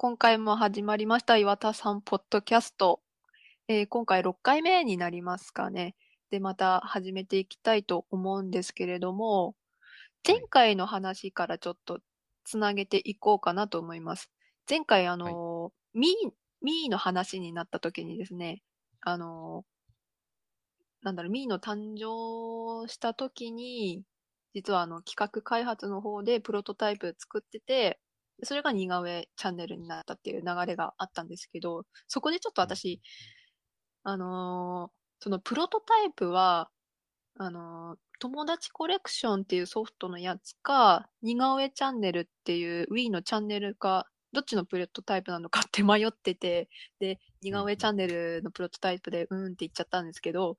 今回も始まりました岩田さんポッドキャスト。えー今回6回目になりますかね。で、また始めていきたいと思うんですけれども、前回の話からちょっとつなげていこうかなと思います。前回、あの、ミー、ミーの話になった時にですね、あの、なんだろう、ミーの誕生した時に、実はあの企画開発の方でプロトタイプ作ってて、それが似顔絵チャンネルになったっていう流れがあったんですけど、そこでちょっと私、あのーそのプロトタイプは、あのー友達コレクションっていうソフトのやつか、似顔絵チャンネルっていう Wii のチャンネルか、どっちのプロトタイプなのかって迷ってて、で、似顔絵チャンネルのプロトタイプでうーんって言っちゃったんですけど、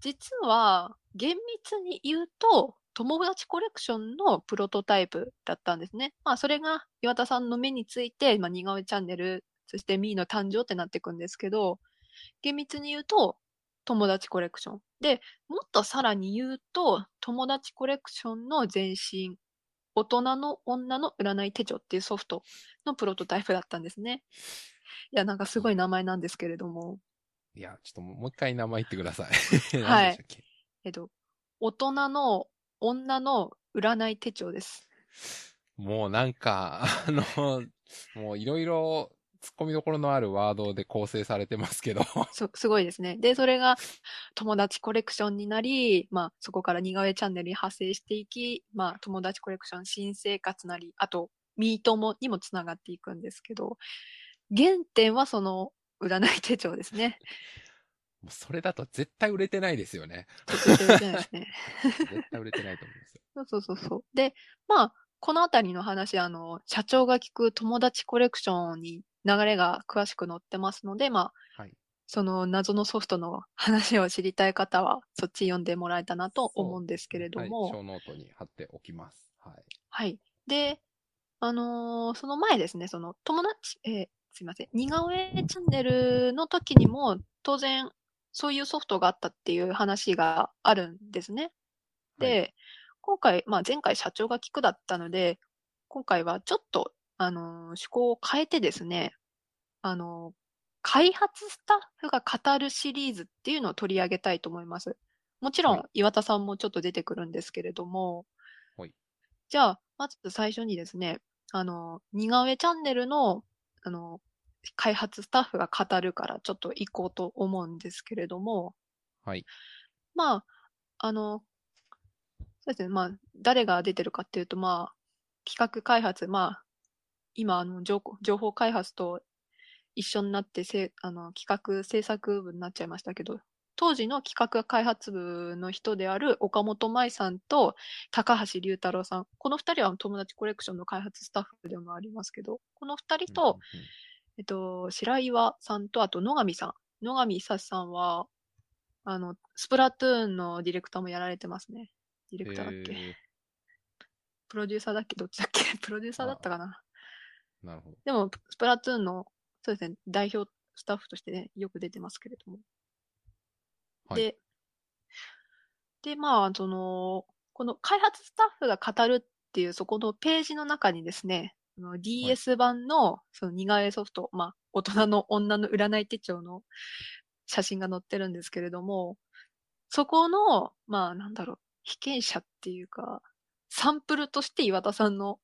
実は厳密に言うと、友達コレクションのプロトタイプだったんですね。まあ、それが岩田さんの目について、まあ、似顔絵チャンネル、そしてミーの誕生ってなっていくんですけど、厳密に言うと、友達コレクション。で、もっとさらに言うと、友達コレクションの前身、大人の女の占い手帳っていうソフトのプロトタイプだったんですね。いや、なんかすごい名前なんですけれども、いや、ちょっともう一回名前言ってください。はいえっと、大人の女の占い手帳です。もうなんか、あの、もういろいろ突っ込みどころのあるワードで構成されてますけど。す、すごいですね。で、それが友達コレクションになり、まあ、そこから似顔絵チャンネルに派生していき、まあ、友達コレクション新生活なり、あと、ミートもにもつながっていくんですけど、原点はその占い手帳ですね。もうそれだと絶対売れてないですよね。ちょっと言ってないですね。絶対売れてないと思うんですよ。そうそうそうそう。で、まあ、このあたりの話、あの、社長が聞く友達コレクションに流れが詳しく載ってますので、まあ、はいその謎のソフトの話を知りたい方は、そっち読んでもらえたなと思うんですけれども、はい、ショーノートに貼っておきます。はい。はい。で、あのーその前ですね、その友達、えーすいません、似顔絵チャンネルの時にも、当然、そういうソフトがあったっていう話があるんですね。で、はい今回、まあ前回社長が聞くだったので、今回はちょっと、あのー趣向を変えてですね、あのー開発スタッフが語るシリーズっていうのを取り上げたいと思います。もちろはん、岩田さんもちょっと出てくるんですけれども、はいじゃあ、まず最初にですね、あの、似顔絵チャンネルの、あの、開発スタッフが語るからちょっと行こうと思うんですけれども、はい。まあ、あの、そうですね、まあ、誰が出てるかっていうと、まあ、企画開発、まあ、今、あの、情報情報開発と一緒になってせ、あの、企画制作部になっちゃいましたけど、当時の企画開発部の人である岡本舞さんと高橋龍太郎さん。この二人は友達コレクションの開発スタッフでもありますけど、この二人と、えっと、白岩さんと、あと野上さん。野上久志さんは、あの、スプラトゥーンのディレクターもやられてますね。ディレクターだっけ、へ プロデューサーだっけどっちだっけ プロデューサーだったかなーなるほど。でも、スプラトゥーンの、そうですね、代表スタッフとしてね、よく出てますけれども。はいで、で、まあ、その、この開発スタッフが語るっていう、そこのページの中にですね、あの DS 版のその似顔絵ソフト、まあ、大人の女の占い手帳の写真が載ってるんですけれども、そこの、まあ、なんだろう、被験者っていうか、サンプルとして岩田さんの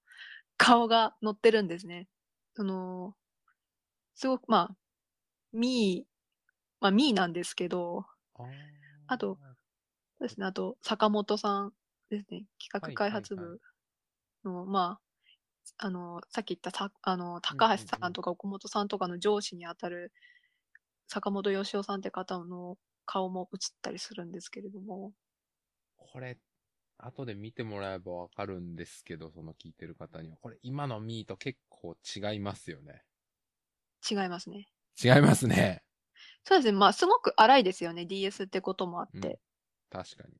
顔が載ってるんですね。その、すごく、まあ、ミー、まあ、ミーなんですけど、あと、そうですね、あと、坂本さんですね、企画開発はいはい。部の、まあ、あの、さっき言ったさ、あの、高橋さんとか岡本さんとかの上司にあたる坂本義雄さんって方の顔も映ったりするんですけれども、これ、後で見てもらえばわかるんですけど、その聞いてる方には。これ、今のミーと結構違いますよね。違いますね。違いますね。そうですね、まあ、すごく荒いですよね、DS ってこともあって。うん確かに。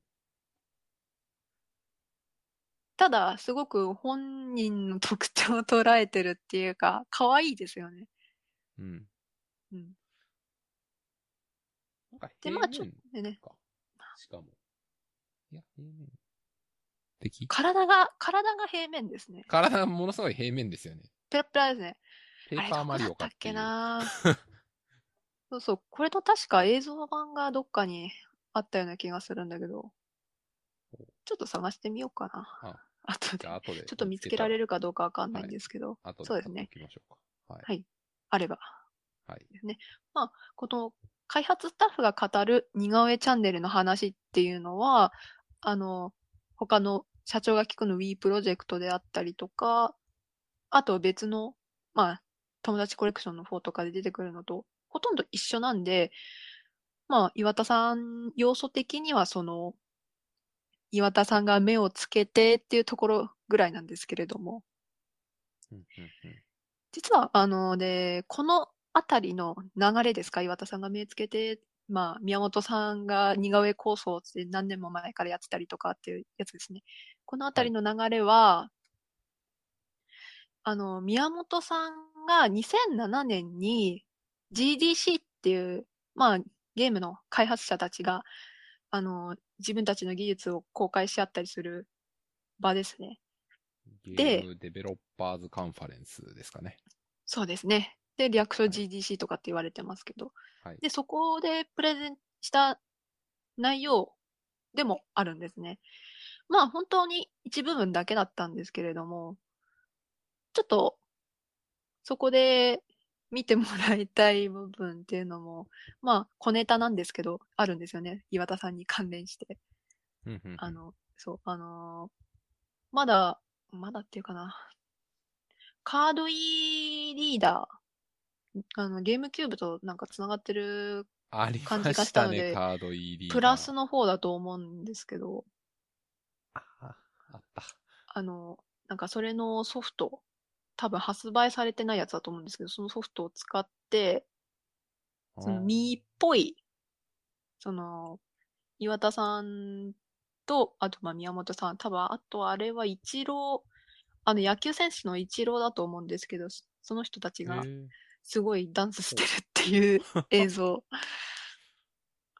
ただ、すごく本人の特徴を捉えてるっていうか、可愛いですよね。うん。うん。なんかで、平まあ、ちょっ面とでね、か。しかも。いや、平面。的体が、体が平面ですね。体がものすごい平面ですよね。ペラペラですね。ペーパーマリオかっっけなそうそう、これの確か映像版がどっかにあったような気がするんだけど、ちょっと探してみようかな。ああとでで。ちょっと見つけられる。るかどうかわかんないんですけど、後でそうですね買っておきましょうか。はい。はい。あれば。はい。この開発スタッフが語る似顔絵チャンネルの話っていうのは、あの、他の社長が聞くの Wii プロジェクトであったりとか、あと別の、まあ、友達コレクションの方とかで出てくるのと、ほとんど一緒なんで、まあ、岩田さん要素的にはその、岩田さんが目をつけてっていうところぐらいなんですけれども、実は、あの、で、このあたりの流れですか、岩田さんが目つけて、まあ、宮本さんが似顔絵構想って何年も前からやってたりとかっていうやつですね。このあたりの流れは、あの、宮本さんが2007年に GDC っていう、まあ、ゲームの開発者たちが、あの、自分たちの技術を公開し合ったりする場ですね。ゲでームデベロッパーズカンファレンスですかね。そうですね。で、略称はい GDC とかって言われてますけど。はい。で、そこでプレゼンした内容でもあるんですね。まあ本当に一部分だけだったんですけれども、ちょっとそこで見てもらいたい部分っていうのも、まあ小ネタなんですけど、あるんですよね。岩田さんに関連して。うんうんうんあの、そう、あのーまだ、まだっていうかな。カードイーリーダー、あの、ゲームキューブとなんか繋がってる感じがししたのでたね、カード ED。プラス。の方だと思うんですけど、あ、あった。あの、なんかそれのソフト、多分発売されてないやつだと思うんですけど、そのソフトを使って、そのミー。っぽい、その、岩田さんと、あとまあ宮本さん、多分あとあれは一郎、あの野球選手の一郎だと思うんですけど、その人たちがすごいダンスしてるっていう 映像。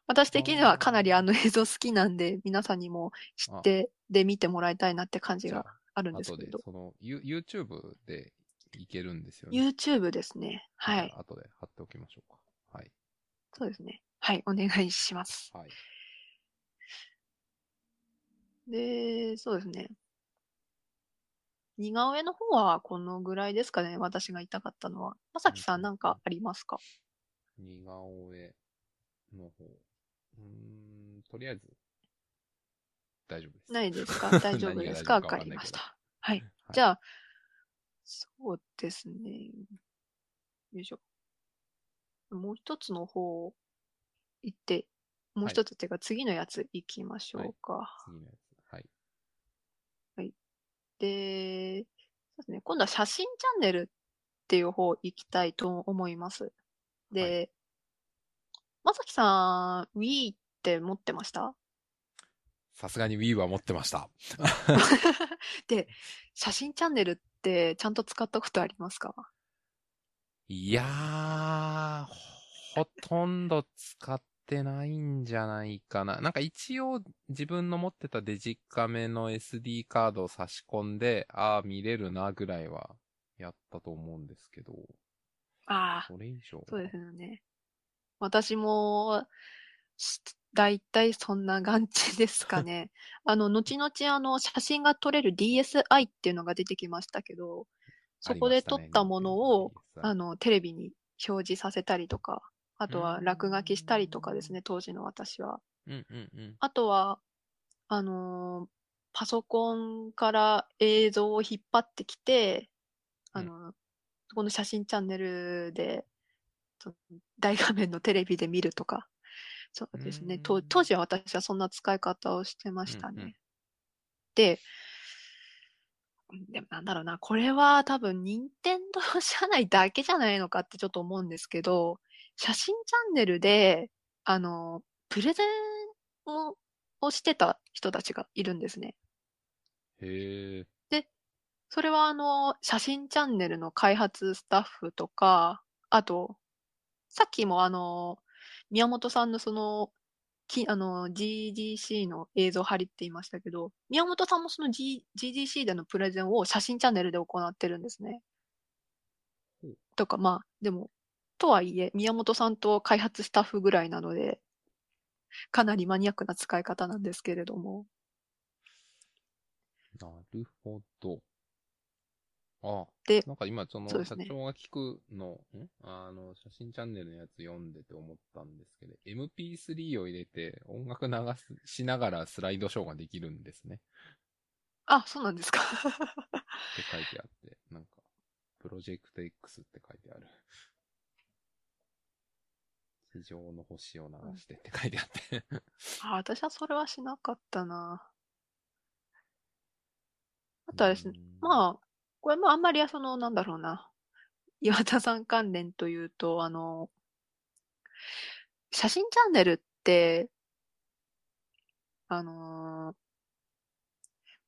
私的にはかなりあの映像好きなんで、皆さんにも知って、で見てもらいたいなって感じがああるんですけど。後でその、ユ YouTube でいけるんですよね。YouTube ですね。はい後で貼っておきましょうか。はい。そうですね。はい、お願いします。はい。で、そうですね。似顔絵の方はこのぐらいですかね。私が言いたかったのは。まさきさんなんかありますか？似顔絵の方。うーん、とりあえず、大丈夫です。ないですか？大丈夫ですか？わかりました。はい。はいじゃあ、そうですね。よいしょ。もう一つの方行って、もう一つっていうか次のやつ行きましょうか。次のやつ。はい。で、そうですね。今度は写真チャンネルっていう方行きたいと思います。で、まさきさん、Wii って持ってました？さすがに Wii は持ってました。で、写真チャンネルってちゃんと使ったことありますか？いやー、ほとんど使ってないんじゃないかな。なんか一応自分の持ってたデジカメの SD カードを差し込んで、ああ、見れるなぐらいはやったと思うんですけど、ああ、それ以上？そうですよね。私も、しだいたいそんな感じですかね。あの、後々あの、写真が撮れる DSI っていうのが出てきましたけど、そこで撮ったものを、あの、の、テレビに表示させたりとか、あとはうん落書きしたりとかですね、当時の私は。うんうんうん。あとは、あのーパソコンから映像を引っ張ってきて、あの、この写真チャンネルで、大画面のテレビで見るとか、そうですね。当時は私はそんな使い方をしてましたね。うんうんで、でもなんだろうな、これは多分任天堂社内だけじゃないのかってちょっと思うんですけど、写真チャンネルで、あの、プレゼンををしてた人たちがいるんですね。へえ。それはあの、写真チャンネルの開発スタッフとか、あと、さっきもあの、宮本さんのその、き、あの、GDC の映像貼りって言いましたけど、宮本さんもその、G、GDC でのプレゼンを写真チャンネルで行ってるんですね。とか、まあ、でも、とはいえ、宮本さんと開発スタッフぐらいなので、かなりマニアックな使い方なんですけれども。なるほど。あでなんか今、その、社そうですね長が聞くの、ん？あの、写真チャンネルのやつ読んでて思ったんですけど、MP3 を入れて音楽流す、しながらスライドショーができるんですね。あ、そうなんですか。って書いてあって、なんか、プロジェクト X って書いてある。地上の星を流してって書いてあって。あ、私はそれはしなかったな。あとはですね、あ、まあ、これもあんまりその、なんだろうな。岩田さん関連というと、あの、写真チャンネルって、あのー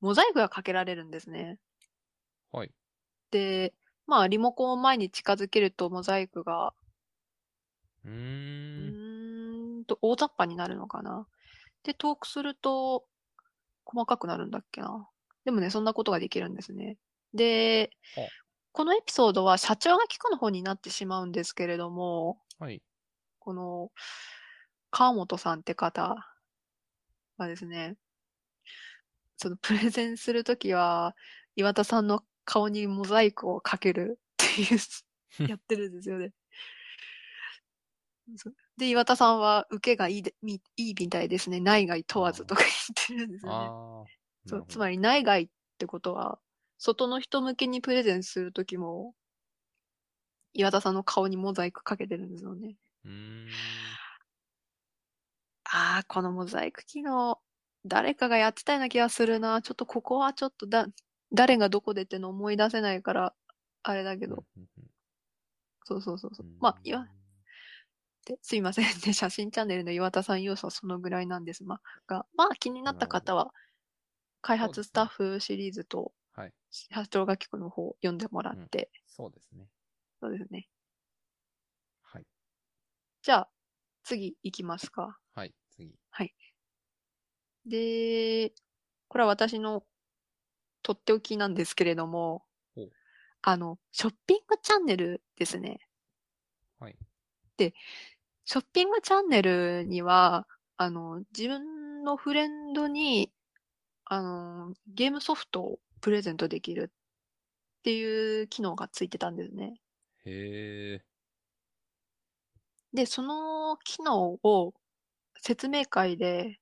モザイクがかけられるんですね。はい。で、まあ、リモコンを前に近づけるとモザイクが、ううーん。ーんと、大雑把になるのかな。で、遠くすると、細かくなるんだっけな。でもね、そんなことができるんですね。であ、このエピソードは社長が聞くの方になってしまうんですけれども、はい。この、川本さんって方はですね、そのプレゼンするときは、岩田さんの顔にモザイクをかけるっていう、やってるんですよね。で、岩田さんは受けがいいで、みいいみたいですね。内外問わずとか言ってるんですよね。そう、つまり内外ってことは、外の人向けにプレゼンするときも、岩田さんの顔にモザイクかけてるんですよね。ああ、このモザイク機能、誰かがやってたような気がするな。ちょっとここはちょっとだ、誰がどこでっての思い出せないから、あれだけど、そうそうそうそううん。まあ、いわ、で、すいませんね。写真チャンネルの岩田さん要素はそのぐらいなんです。まあ、が、まあ気になった方は、開発スタッフシリーズと、はい。社長が聞くの方を読んでもらって、そうですね。そうですね。はい。じゃあ、次行きますか。はい。次。で、これは私のとっておきなんですけれどもあの、ショッピングチャンネルですね。はい。ショッピングチャンネルには、あの、自分のフレンドに、あの、ゲームソフトをプレゼントできるっていう機能がついてたんですね。へえ。で、その機能を説明会で、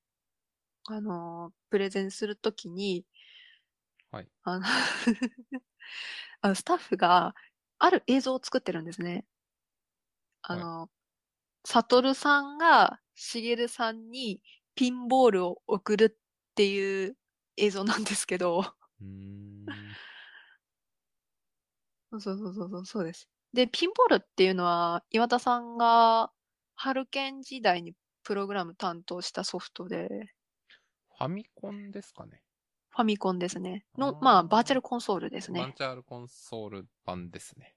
あの、プレゼンするときに、はい。あの あの、スタッフがある映像を作ってるんですね。あの、サトルさんがしげるさんにピンボールを送るっていう映像なんですけど、うーん。そうそうそうそう、そうです。で、ピンボールっていうのは、岩田さんが、ハルケン時代にプログラム担当したソフトで、ファミコンですかね。ファミコンですね。の、まあ、バーチャルコンソールですね。バンチャールコンソール版ですね。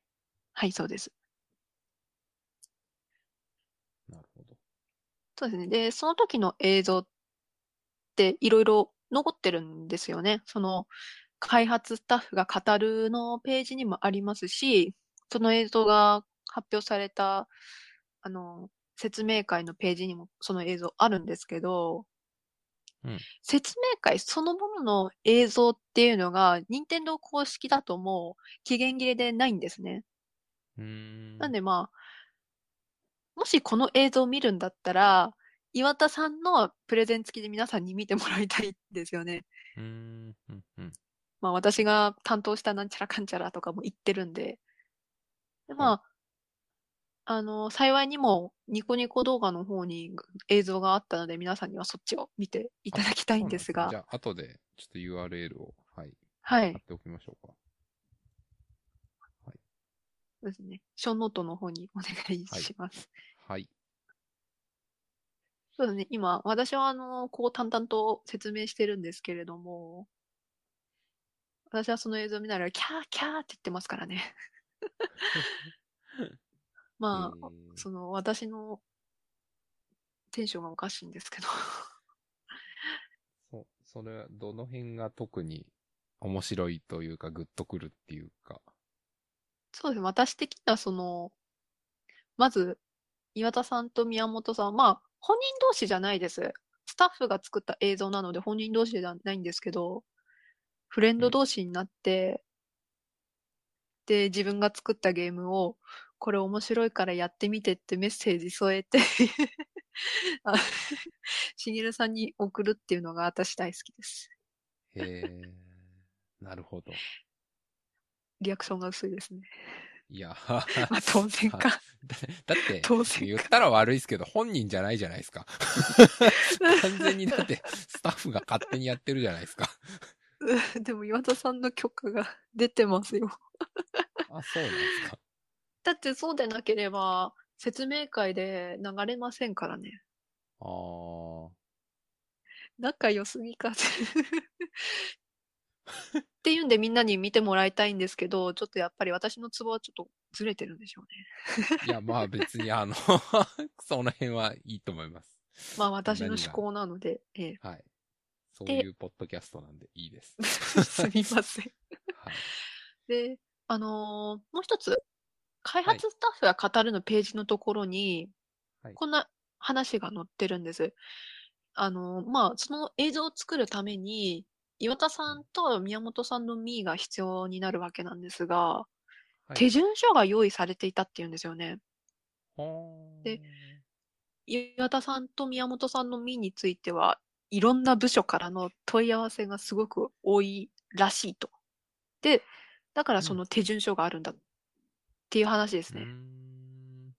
はい、そうです。なるほど。そうですね。で、その時の映像っていろいろ残ってるんですよね。その開発スタッフが語るのページにもありますし、その映像が発表された、あの、説明会のページにもその映像あるんですけど、うん説明会そのものの映像っていうのが、任天堂公式だともう期限切れでないんですね。ん。なんでまあ、もしこの映像を見るんだったら、岩田さんのプレゼン付きで皆さんに見てもらいたいんですよね。うーん。うん。うん。まあ私が担当したなんちゃらかんちゃらとかも言ってるんで。でまあ、あの、幸いにもニコニコ動画の方に映像があったので皆さんにはそっちを見ていただきたいんですがじ、ゃあ、後で、ちょっと URL を、はい、はい貼っ。ておきましょうか。そうですね。ショーノートの方にお願いします。はい。そうですね。今、私はあの、こう淡々と説明してるんですけれども、私はその映像を見ながら、キャーキャーって言ってますからね。まあ、えーその、私のテンションがおかしいんですけど。そう、それは、どの辺が特に面白いというか、グッとくるっていうか。そうですね。私的にはその、まず、岩田さんと宮本さん、まあ、本人同士じゃないです。スタッフが作った映像なので本人同士じゃないんですけど、フレンド同士になって、で、自分が作ったゲームを、これ面白いからやってみてってメッセージ添えて あ、しげるさんに送るっていうのが私大好きです。へえ、なるほど。リアクションが薄いですね。いや、まあ当然か。だ だって、当然か。言ったら悪いですけど、本人じゃないじゃないですか。完全にだって、スタッフが勝手にやってるじゃないですか。でも岩田さんの許可が出てますよ。あ、そうなんですか。だってそうでなければ、説明会で流れませんからね。あー。仲良すぎかって。いうんでみんなに見てもらいたいんですけど、ちょっとやっぱり私のツボはちょっとずれてるんでしょうね。いや、まあ別にあの、その辺はいいと思います。まあ私の思考なので、ええ、はい。そうでいうポッドキャストなんでいいです。すみません。はい。で、あのーもう一つ、開発スタッフが語るのページのところに、はいこんな話が載ってるんです。あのーまあ、その映像を作るために、岩田さんと宮本さんのミーが必要になるわけなんですが、はい手順書が用意されていたっていうんですよね。で岩田さんと宮本さんのミーについては、いろんな部署からの問い合わせがすごく多いらしいと。で、だからその手順書があるんだっていう話ですね。ん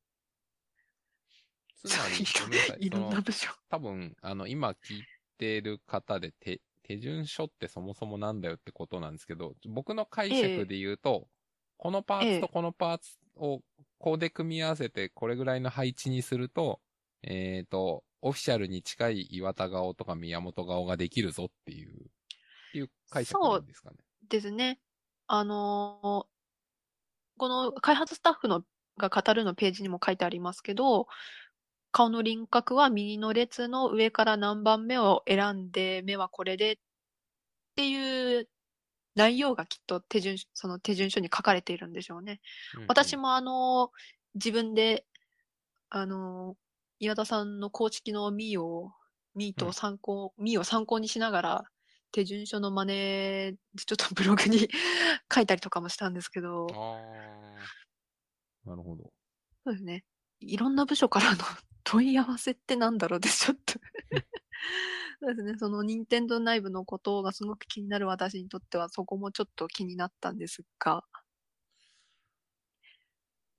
つまり、ごめんなさい。いろんな部署。多分、あの、今聞いてる方で手、手順書ってそもそもなんだよってことなんですけど、僕の解釈で言うと、このパーツとこのパーツをこうで組み合わせてこれぐらいの配置にすると、えっ、と、オフィシャルに近い岩田顔とか宮本顔ができるぞっていう、っていう解釈なんですかね。ですね。あのーこの開発スタッフのが語るのページにも書いてありますけど、顔の輪郭は右の列の上から何番目を選んで、目はこれでっていう内容がきっと手順、その手順書に書かれているんでしょうね。うんうん私もあの、自分で、あの、岩田さんの公式のミーを、ミーと参考、ミーを参考にしながら、手順書の真似で、ちょっとブログに 書いたりとかもしたんですけど。なるほど。そうですね。いろんな部署からの問い合わせってなんだろうで、ちょっと そうですね。その任天堂内部のことがすごく気になる私にとっては、そこもちょっと気になったんですが、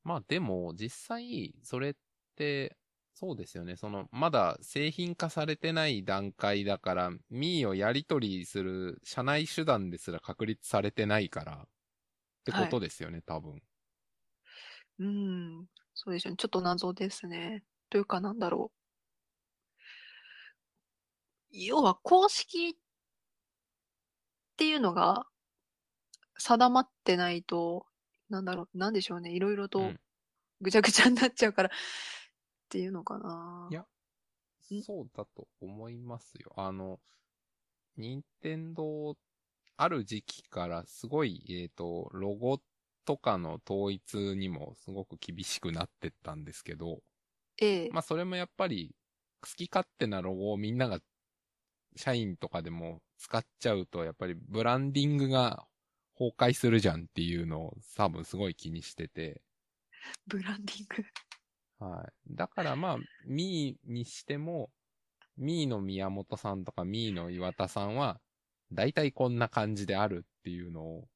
まあでも、実際、それって、そうですよね。その、まだ製品化されてない段階だから、ミーをやり取りする社内手段ですら確立されてないから、ってことですよね、多分。うん、そうですよね。ちょっと謎ですね。というか、なんだろう。要は、公式っていうのが定まってないと、なんだろう、なんでしょうね。いろいろとうんぐちゃぐちゃになっちゃうから、っていうのかな。いやん？そうだと思いますよ。あの、任天堂、ある時期からすごい、えっ、と、ロゴとかの統一にもすごく厳しくなってったんですけど、ええ、まあそれもやっぱり好き勝手なロゴをみんなが社員とかでも使っちゃうとやっぱりブランディングが崩壊するじゃんっていうのを多分すごい気にしてて。ブランディング？はい。だからまあ、ミーにしても、ミーの宮本さんとかミーの岩田さんは、大体こんな感じであるっていうのを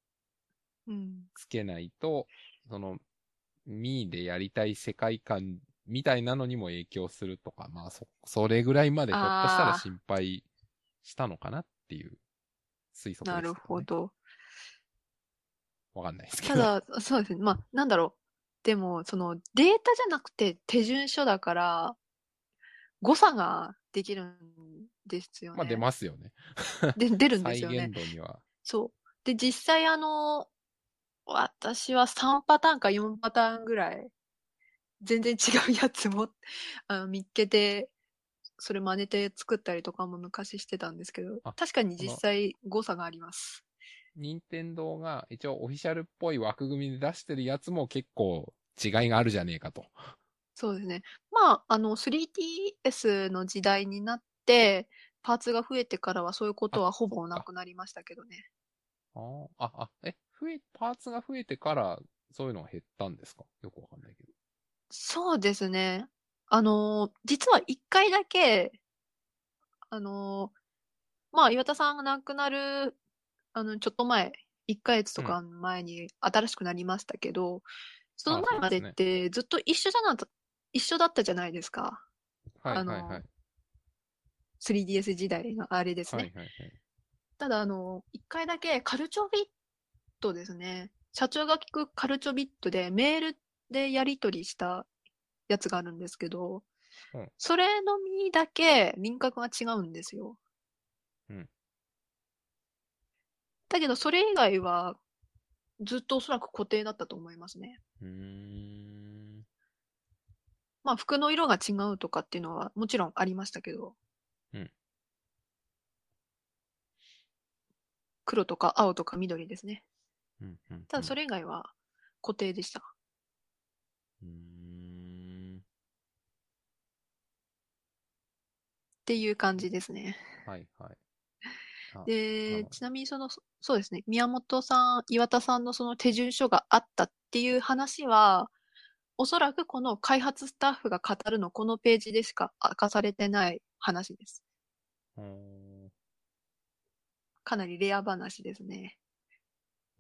うん。つけないと、その、ミーでやりたい世界観みたいなのにも影響するとか、まあそ、それぐらいまでひょっとしたら心配したのかなっていう推測ですね。なるほ。ど。わかんないですけたど。だ、そうですね。まあ、なんだろう。でも、そのデータじゃなくて手順書だから、誤差ができるんですよね。まあ出ますよね。で出るんで再すよね現。度には。そう。で、実際あの、私は3パターンか4パターンぐらい、全然違うやつも、あの、見っけて、それ真似て作ったりとかも昔してたんですけどあ、確かに実際誤差があります。任天堂が一応オフィシャルっぽい枠組みで出してるやつも結構違いがあるじゃねえかと。そうですね。まあ、あの、3DS の時代になって、パーツが増えてからはそういうことはほぼなくなりましたけどね。あーあ、あ、え、増え、パーツが増えてからそういうのが減ったんですか？よくわかんないけど。そうですね。あの、実は一回だけ、あの、まあ、岩田さんが亡くなる、あの、ちょっと前、1ヶ月とか前に新しくなりましたけど、その前までってずっと一緒じゃなかった、一緒だったじゃないですか。はいあのはいはい。3DS 時代のあれですね。はいはいはい。ただ、あの、一回だけカルチョビットですね。社長が聞くカルチョビットでメールでやり取りしたやつがあるんですけど、うんそれのみだけ輪郭が違うんですよ。うんだけど、それ以外はずっとおそらく固定だったと思いますね。うーん。まあ、服の色が違うとかっていうのはもちろんありましたけど。うん黒とか青とか緑ですね。うんうんただそれ以外は固定でした。うーん。っていう感じですね。はいはい。あであ、ちなみにその、そそうですね、宮本さん、岩田さんのその手順書があったっていう話は、おそらくこの開発スタッフが語るのこのページでしか明かされてない話です。うーん。かなりレア話ですね。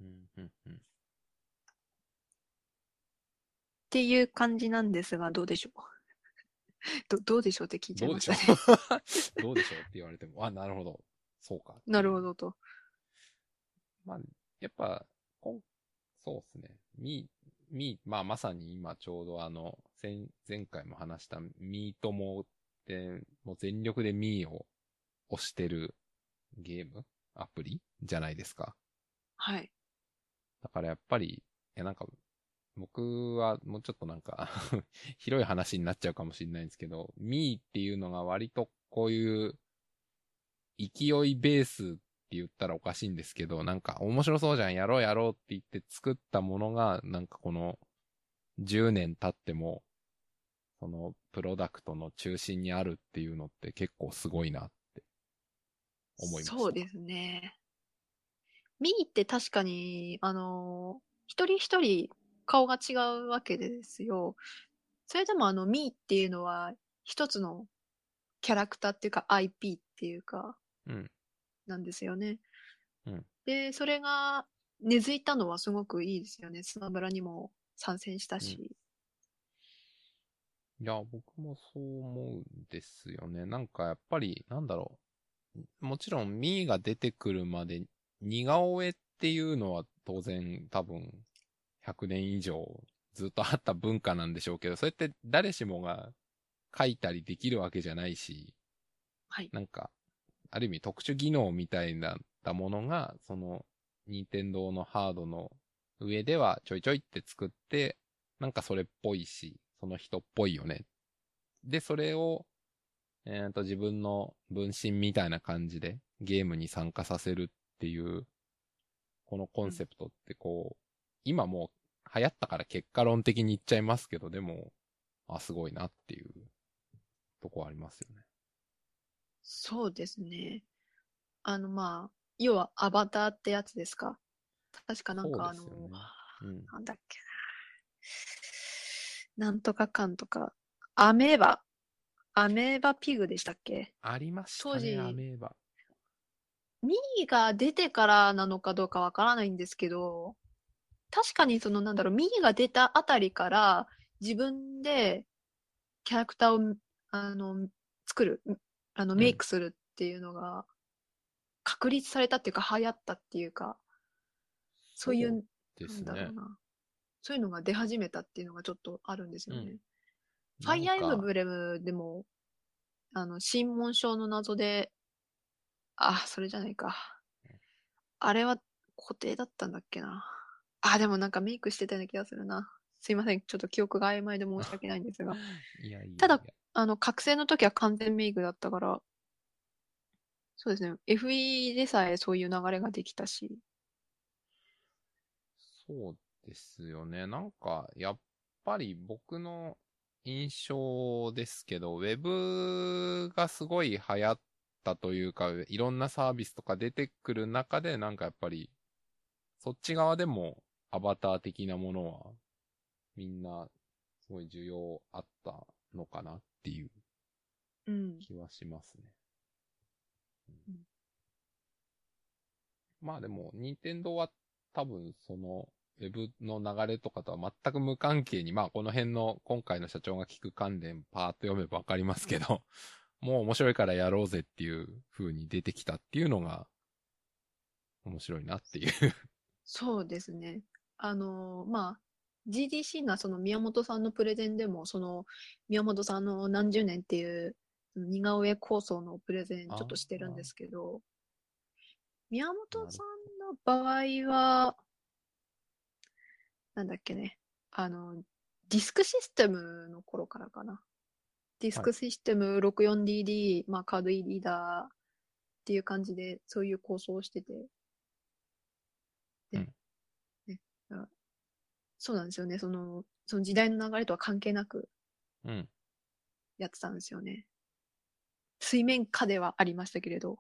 うんうんうん。っていう感じなんですが、どうでしょう？どどうでしょうって聞いちゃいましたね。う どうでしょうって言われても、あ、なるほど。そうか。なるほ。どと。まあ、やっぱ、こんそうですね。み、み、まあまさに今ちょうどあの、前、前回も話したミートモって、もう全力でミーを押してるゲーム？アプリ？じゃないですか。はい。だからやっぱり、いやなんか、僕はもうちょっとなんか、広い話になっちゃうかもしれないんですけど、ミーっていうのが割とこういう、勢いベースって言ったらおかしいんですけど、なんか面白そうじゃん、やろうやろうって言って作ったものが、なんかこの、10年経っても、そのプロダクトの中心にあるっていうのって結構すごいなって思いました。そうですね。ミーって確かに、あのー一人一人顔が違うわけですよ。それでもあのミーっていうのは一つのキャラクターっていうか IP っていうか、うん。なんですよね。うんで、それが根付いたのはすごくいいですよね。スマブラにも参戦したし。いや、僕もそう思うんですよね。なんかやっぱり、なんだろう。もちろん、ミーが出てくるまで、似顔絵っていうのは当然多分、100年以上ずっとあった文化なんでしょうけど、それって誰しもが書いたりできるわけじゃないし、はい。なんか、ある意味特殊技能みたいなったものが、その、任天堂のハードの上ではちょいちょいって作って、なんかそれっぽいし、その人っぽいよね。で、それを、えっ、と、自分の分身みたいな感じでゲームに参加させるっていう、このコンセプトってこう、今もう流行ったから結果論的に言っちゃいますけど、でも、あ、すごいなっていうとこありますよね。そうですね。あの、まあ、要はアバターってやつですか？確かなんかあの、ねうん。なんだっけな。なんとかかんとか。アメーバ。アメーバピグでしたっけ？ありました当時ね、アメーバ。ミーが出てからなのかどうかわからないんですけど、確かにそのなんだろう、ミーが出たあたりから自分でキャラクターをあの作る、あのんメイクするっていうのが確立されたっていうか流行ったっていうか、そういう、ですねなんだろう。な。そういうのが出始めたっていうのがちょっとあるんですよね。うんファイアーエムブレムでも、あの、新紋章の謎で、あ、それじゃないか。あれは固定だったんだっけな。あ、でもなんかメイクしてたような気がするな。すいません。ちょっと記憶が曖昧で申し訳ないんですが。いやいやいやただあの、覚醒の時は完全メイクだったから、そうですね。FE でさえそういう流れができたし、そうですよね。なんか、やっぱり僕の印象ですけど、ウェブがすごい流行ったというか、いろんなサービスとか出てくる中で、なんかやっぱり、そっち側でもアバター的なものは、みんな、すごい需要あったのかなっていううん。気はしますね。うんまあでも、任天堂は多分その、ウェブの流れとかとは全く無関係に、まあこの辺の今回の社長が聞く関連パーッと読めばわかりますけど、もう面白いからやろうぜっていう風に出てきたっていうのが、面白いなっていう。そうですね。あの、まあ、GDC がその宮本さんのプレゼンでも、その宮本さんの何十年っていう似顔絵構想のプレゼンちょっとしてるんですけど、宮本さんの場合は、なんだっけね、あの、ディスクシステムの頃からかな。ディスクシステム 64DD、まあカード E リーダーっていう感じで、そういう構想をしてて、で、そうなんですよね。その、その時代の流れとは関係なくうん。やってたんですよね。水面下ではありましたけれど。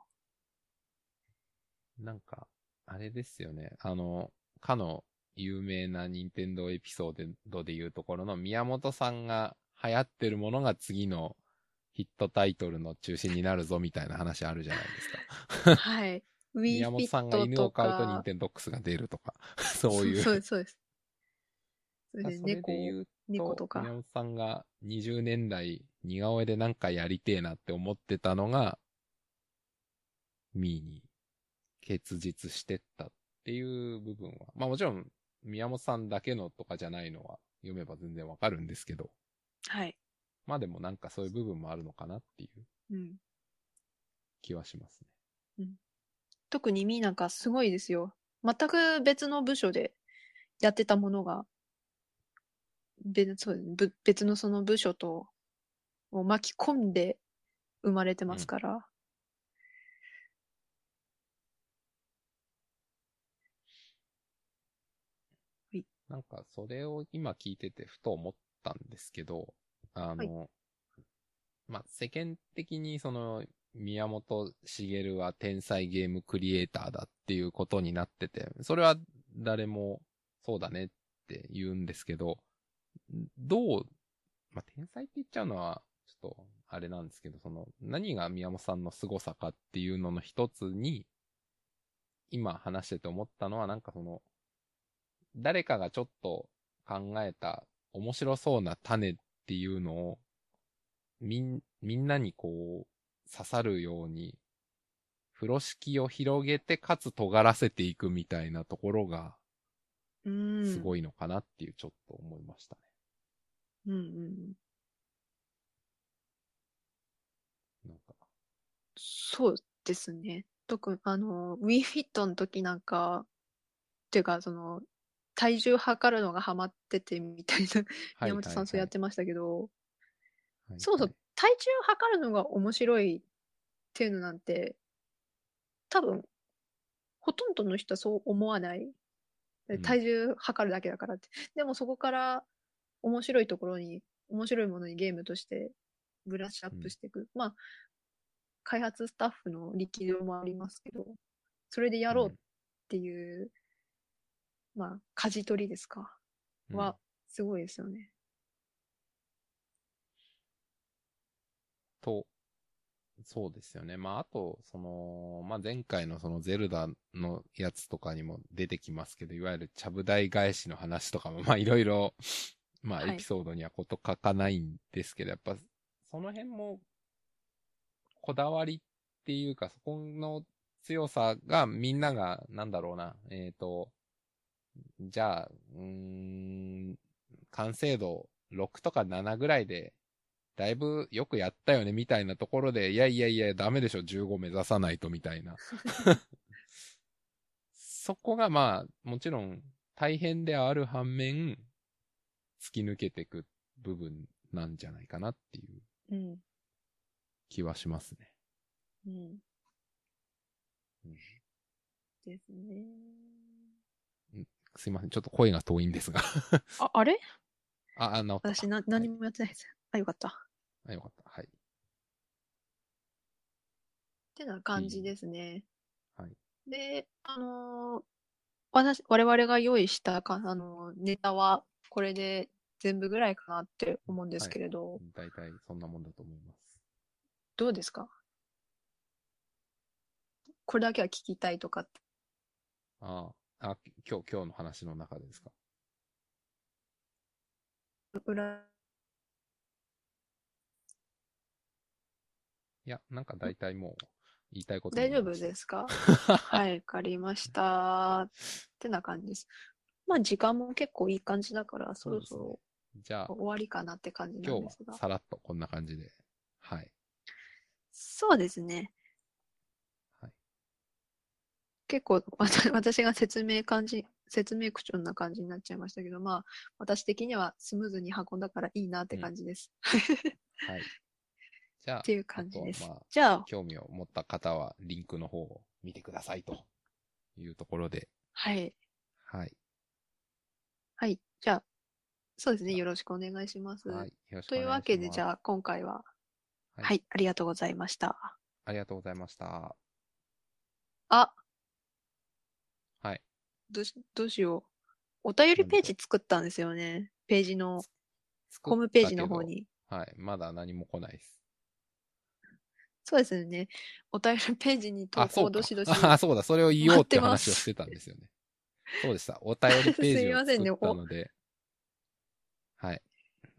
なんか、あれですよね。あの、かの有名な任天堂エピソードでいうところの宮本さんが流行ってるものが次のヒットタイトルの中心になるぞみたいな話あるじゃないですか。はい。宮本さんが犬を飼うとニンか、テンドックスが出るとか、そういう。そうです、そうです。それで猫、猫と、か宮。本さんが20年代似顔絵でなんかやりてえなって思ってたのが、ミーに結実してったっていう部分は、まあもちろん宮本さんだけのとかじゃないのは読めば全然わかるんですけど、はい。まあでもなんかそういう部分もあるのかなっていううん。気はしますね。特にミーなんかすごいですよ。全く別の部署でやってたものが、別そう別のその部署とを巻き込んで生まれてますから。なんかそれを今聞いててふと思ったんですけど、あの、まあ、世間的にその宮本茂は天才ゲームクリエイターだっていうことになってて、それは誰もそうだねって言うんですけど、どう、まあ、天才って言っちゃうのはちょっとあれなんですけど、その何が宮本さんの凄さかっていうのの一つに、今話してて思ったのはなんかその、誰かがちょっと考えた面白そうな種っていうのを、みん、みんなにこう、刺さるように、風呂敷を広げて、かつ尖らせていくみたいなところが、うん。すごいのかなっていうちょっと思いましたね。うんうん。なんか、そうですね。特に、あの、ウィーフィットの時なんか、っていうか、その、体重測るのがハマっててみたいな、はい宮本さんそうやってましたけど、はいそもそも体重測るのが面白いっていうのなんて、多分、ほとんどの人はそう思わない。うん体重測るだけだからって。でもそこから面白いところに、面白いものにゲームとしてブラッシュアップしていく。まあ、開発スタッフの力量もありますけど、それでやろうっていう、まあ、舵取りですか？うんは、すごいですよね。と、そうですよね。まあ、あと、その、まあ、前回のそのゼルダのやつとかにも出てきますけど、いわゆるちゃぶ台返しの話とかも、まあ、いろいろ、まあ、はいエピソードにはこと書かないんですけど、やっぱ、その辺も、こだわりっていうか、そこの強さがみんなが、なんだろうな、えっ、と、じゃあ、うーん、完成度6とか7ぐらいで、だいぶよくやったよね、みたいなところで、いやいやいや、ダメでしょ、15目指さないと、みたいな。そこがまあ、もちろん大変である反面、突き抜けていく部分なんじゃないかなっていううん。気はしますね。うん。うんですね。すいません。ちょっと声が遠いんですが。あ、あれ？あ、あ、治った。私な、何もやってないです。あ、よかった。あ、よかった。はい。ってな感じですね。はい。で、あのー私、我々が用意したか、あのーネタは、これで全部ぐらいかなって思うんですけれど、大体そんなもんだと思います。どうですか？これだけは聞きたいとかって。ああ、あ、今日、今日の話の中でですか？裏、いや、なんか大体もう言いたいこと大丈夫ですすか？はい、わかりました。ってな感じです。まあ、時間も結構いい感じだから、そろそろじゃあ、終わりかなって感じな今日んですがは。さらっとこんな感じで。はい。そうですね。はい結構、わた私が説明感じ、説明口調な感じになっちゃいましたけど、まあ、私的にはスムーズに運んだからいいなって感じです。はい。じゃあ、っていう感じですまあ、じゃあ、興味を持った方は、リンクの方を見てくださいというところで、はい。はい。はい。じゃあ、そうですね。よろしくお願いします。はい。よろしくとお願いうします。いわけで、じゃあ、今回は、はいはい、ありがとうございました。ありがとうございました。あ、はい。どうし、どうしよう。お便りページ作ったんですよね。ページの、ホームページの方に。はい。まだ何も来ないです。そうですね。お便りページに投稿どしどし。あ、そうだ。それを言おうって話をしてたんですよね。そうでした。お便りペーすジをいませんね作ったので、はい。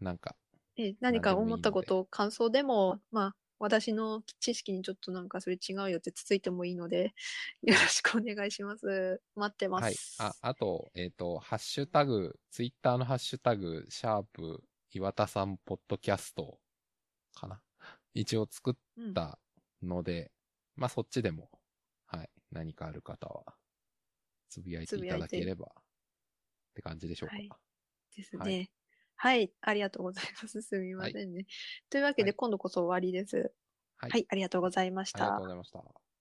なんか、え何か思ったこと、感想でも、まあ、私の知識にちょっとなんかそれ違うよってつついてもいいので、よろしくお願いします。待ってます。はい。あ、あと、えっ、と、ハッシュタグ、ツイッターのハッシュタグ、シャープ、岩田さんポッドキャスト。一応作っうんたので、まあそっちでも、はい。何かある方は、つぶやいていただければ、って感じでしょうか。はいですはね。はい、ありがとうございます。すみませんね。というわけで、はい今度こそ終わりです。はいはい、ありがとうございましたありがとうご。ざいました。